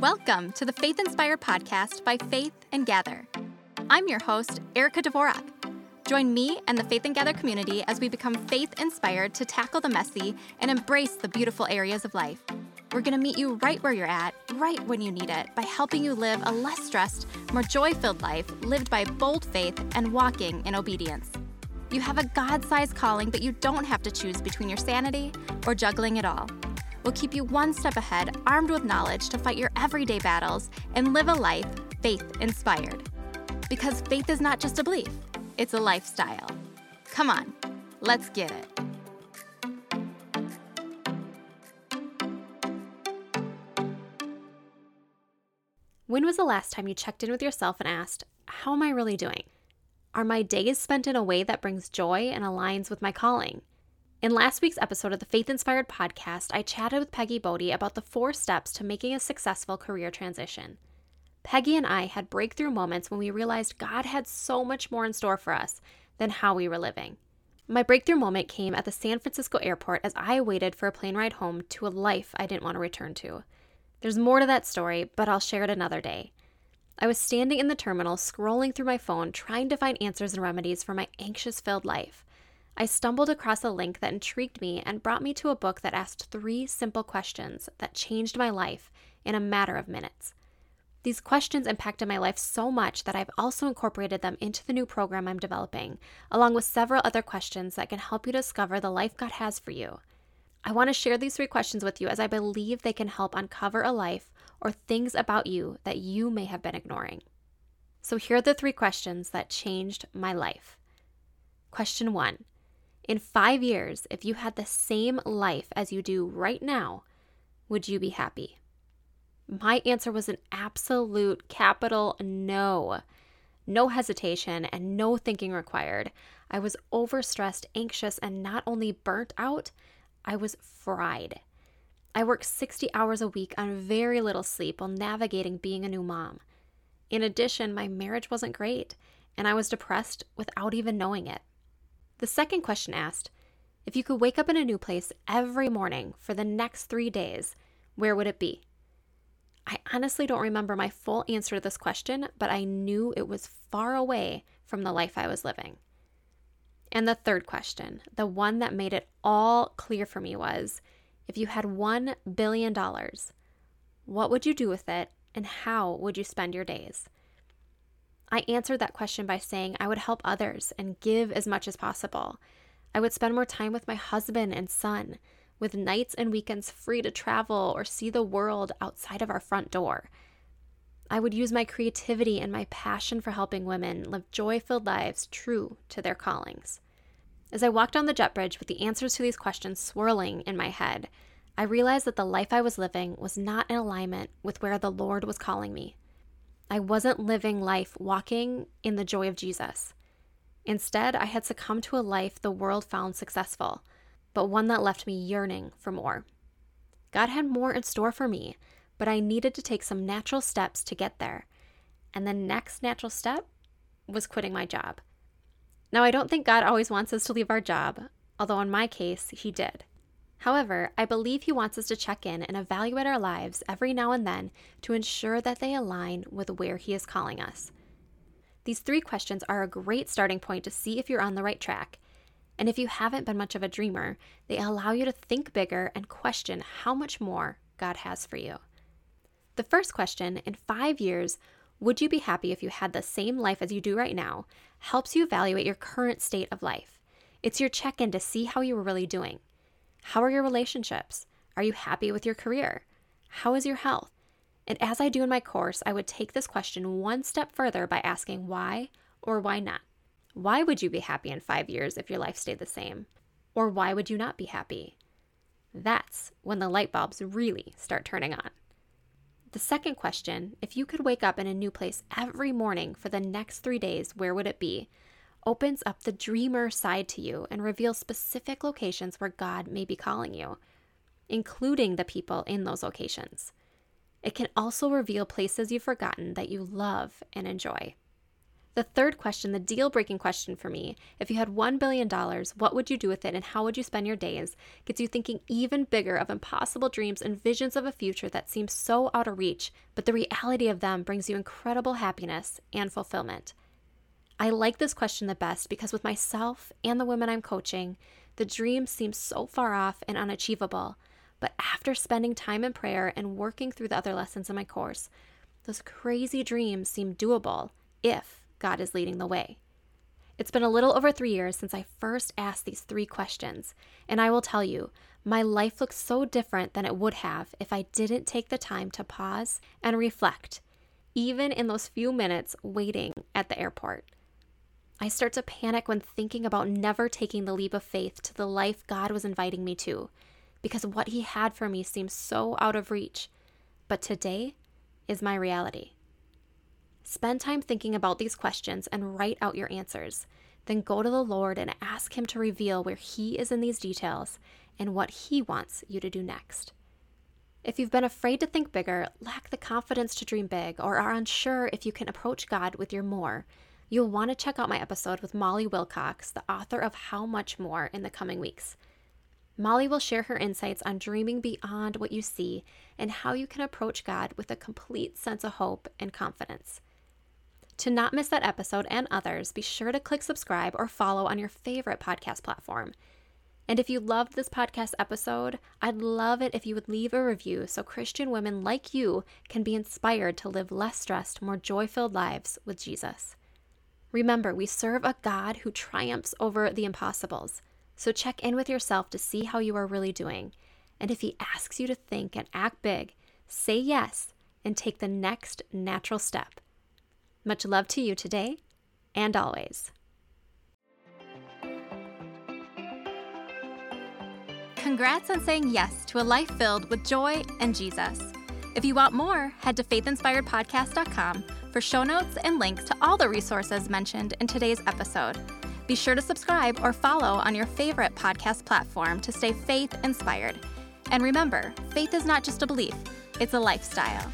Welcome to the Faith Inspired podcast by Faith and Gather. I'm your host, Erica Dvorak. Join me and the Faith and Gather community as we become faith inspired to tackle the messy and embrace the beautiful areas of life. We're going to meet you right where you're at, right when you need it, by helping you live a less stressed, more joy filled life lived by bold faith and walking in obedience. You have a God sized calling, but you don't have to choose between your sanity or juggling it all. We'll keep you one step ahead, armed with knowledge to fight your everyday battles and live a life faith inspired. Because faith is not just a belief, it's a lifestyle. Come on, let's get it. When was the last time you checked in with yourself and asked, How am I really doing? Are my days spent in a way that brings joy and aligns with my calling? In last week's episode of the Faith Inspired podcast, I chatted with Peggy Bodie about the four steps to making a successful career transition. Peggy and I had breakthrough moments when we realized God had so much more in store for us than how we were living. My breakthrough moment came at the San Francisco airport as I waited for a plane ride home to a life I didn't want to return to. There's more to that story, but I'll share it another day. I was standing in the terminal, scrolling through my phone, trying to find answers and remedies for my anxious filled life. I stumbled across a link that intrigued me and brought me to a book that asked three simple questions that changed my life in a matter of minutes. These questions impacted my life so much that I've also incorporated them into the new program I'm developing, along with several other questions that can help you discover the life God has for you. I want to share these three questions with you as I believe they can help uncover a life or things about you that you may have been ignoring. So, here are the three questions that changed my life. Question one in five years, if you had the same life as you do right now, would you be happy? My answer was an absolute capital no. No hesitation and no thinking required. I was overstressed, anxious, and not only burnt out, I was fried. I worked 60 hours a week on very little sleep while navigating being a new mom. In addition, my marriage wasn't great, and I was depressed without even knowing it. The second question asked if you could wake up in a new place every morning for the next three days, where would it be? I honestly don't remember my full answer to this question, but I knew it was far away from the life I was living. And the third question, the one that made it all clear for me was if you had $1 billion, what would you do with it and how would you spend your days? I answered that question by saying I would help others and give as much as possible. I would spend more time with my husband and son, with nights and weekends free to travel or see the world outside of our front door. I would use my creativity and my passion for helping women live joy filled lives true to their callings. As I walked on the jet bridge with the answers to these questions swirling in my head, I realized that the life I was living was not in alignment with where the Lord was calling me. I wasn't living life walking in the joy of Jesus. Instead, I had succumbed to a life the world found successful, but one that left me yearning for more. God had more in store for me, but I needed to take some natural steps to get there. And the next natural step was quitting my job. Now, I don't think God always wants us to leave our job, although in my case, He did. However, I believe He wants us to check in and evaluate our lives every now and then to ensure that they align with where He is calling us. These three questions are a great starting point to see if you're on the right track. And if you haven't been much of a dreamer, they allow you to think bigger and question how much more God has for you. The first question in five years, would you be happy if you had the same life as you do right now, helps you evaluate your current state of life. It's your check in to see how you are really doing. How are your relationships? Are you happy with your career? How is your health? And as I do in my course, I would take this question one step further by asking why or why not. Why would you be happy in five years if your life stayed the same? Or why would you not be happy? That's when the light bulbs really start turning on. The second question if you could wake up in a new place every morning for the next three days, where would it be? Opens up the dreamer side to you and reveals specific locations where God may be calling you, including the people in those locations. It can also reveal places you've forgotten that you love and enjoy. The third question, the deal breaking question for me if you had $1 billion, what would you do with it and how would you spend your days? gets you thinking even bigger of impossible dreams and visions of a future that seems so out of reach, but the reality of them brings you incredible happiness and fulfillment. I like this question the best because with myself and the women I'm coaching, the dreams seem so far off and unachievable. But after spending time in prayer and working through the other lessons in my course, those crazy dreams seem doable if God is leading the way. It's been a little over three years since I first asked these three questions, and I will tell you, my life looks so different than it would have if I didn't take the time to pause and reflect, even in those few minutes waiting at the airport. I start to panic when thinking about never taking the leap of faith to the life God was inviting me to, because what He had for me seems so out of reach. But today is my reality. Spend time thinking about these questions and write out your answers. Then go to the Lord and ask Him to reveal where He is in these details and what He wants you to do next. If you've been afraid to think bigger, lack the confidence to dream big, or are unsure if you can approach God with your more, you'll want to check out my episode with Molly Wilcox, the author of How Much More, in the coming weeks. Molly will share her insights on dreaming beyond what you see and how you can approach God with a complete sense of hope and confidence. To not miss that episode and others, be sure to click subscribe or follow on your favorite podcast platform. And if you loved this podcast episode, I'd love it if you would leave a review so Christian women like you can be inspired to live less stressed, more joy filled lives with Jesus. Remember, we serve a God who triumphs over the impossibles. So check in with yourself to see how you are really doing. And if He asks you to think and act big, say yes and take the next natural step. Much love to you today and always. Congrats on saying yes to a life filled with joy and Jesus. If you want more, head to faithinspiredpodcast.com for show notes and links to all the resources mentioned in today's episode. Be sure to subscribe or follow on your favorite podcast platform to stay faith inspired. And remember, faith is not just a belief, it's a lifestyle.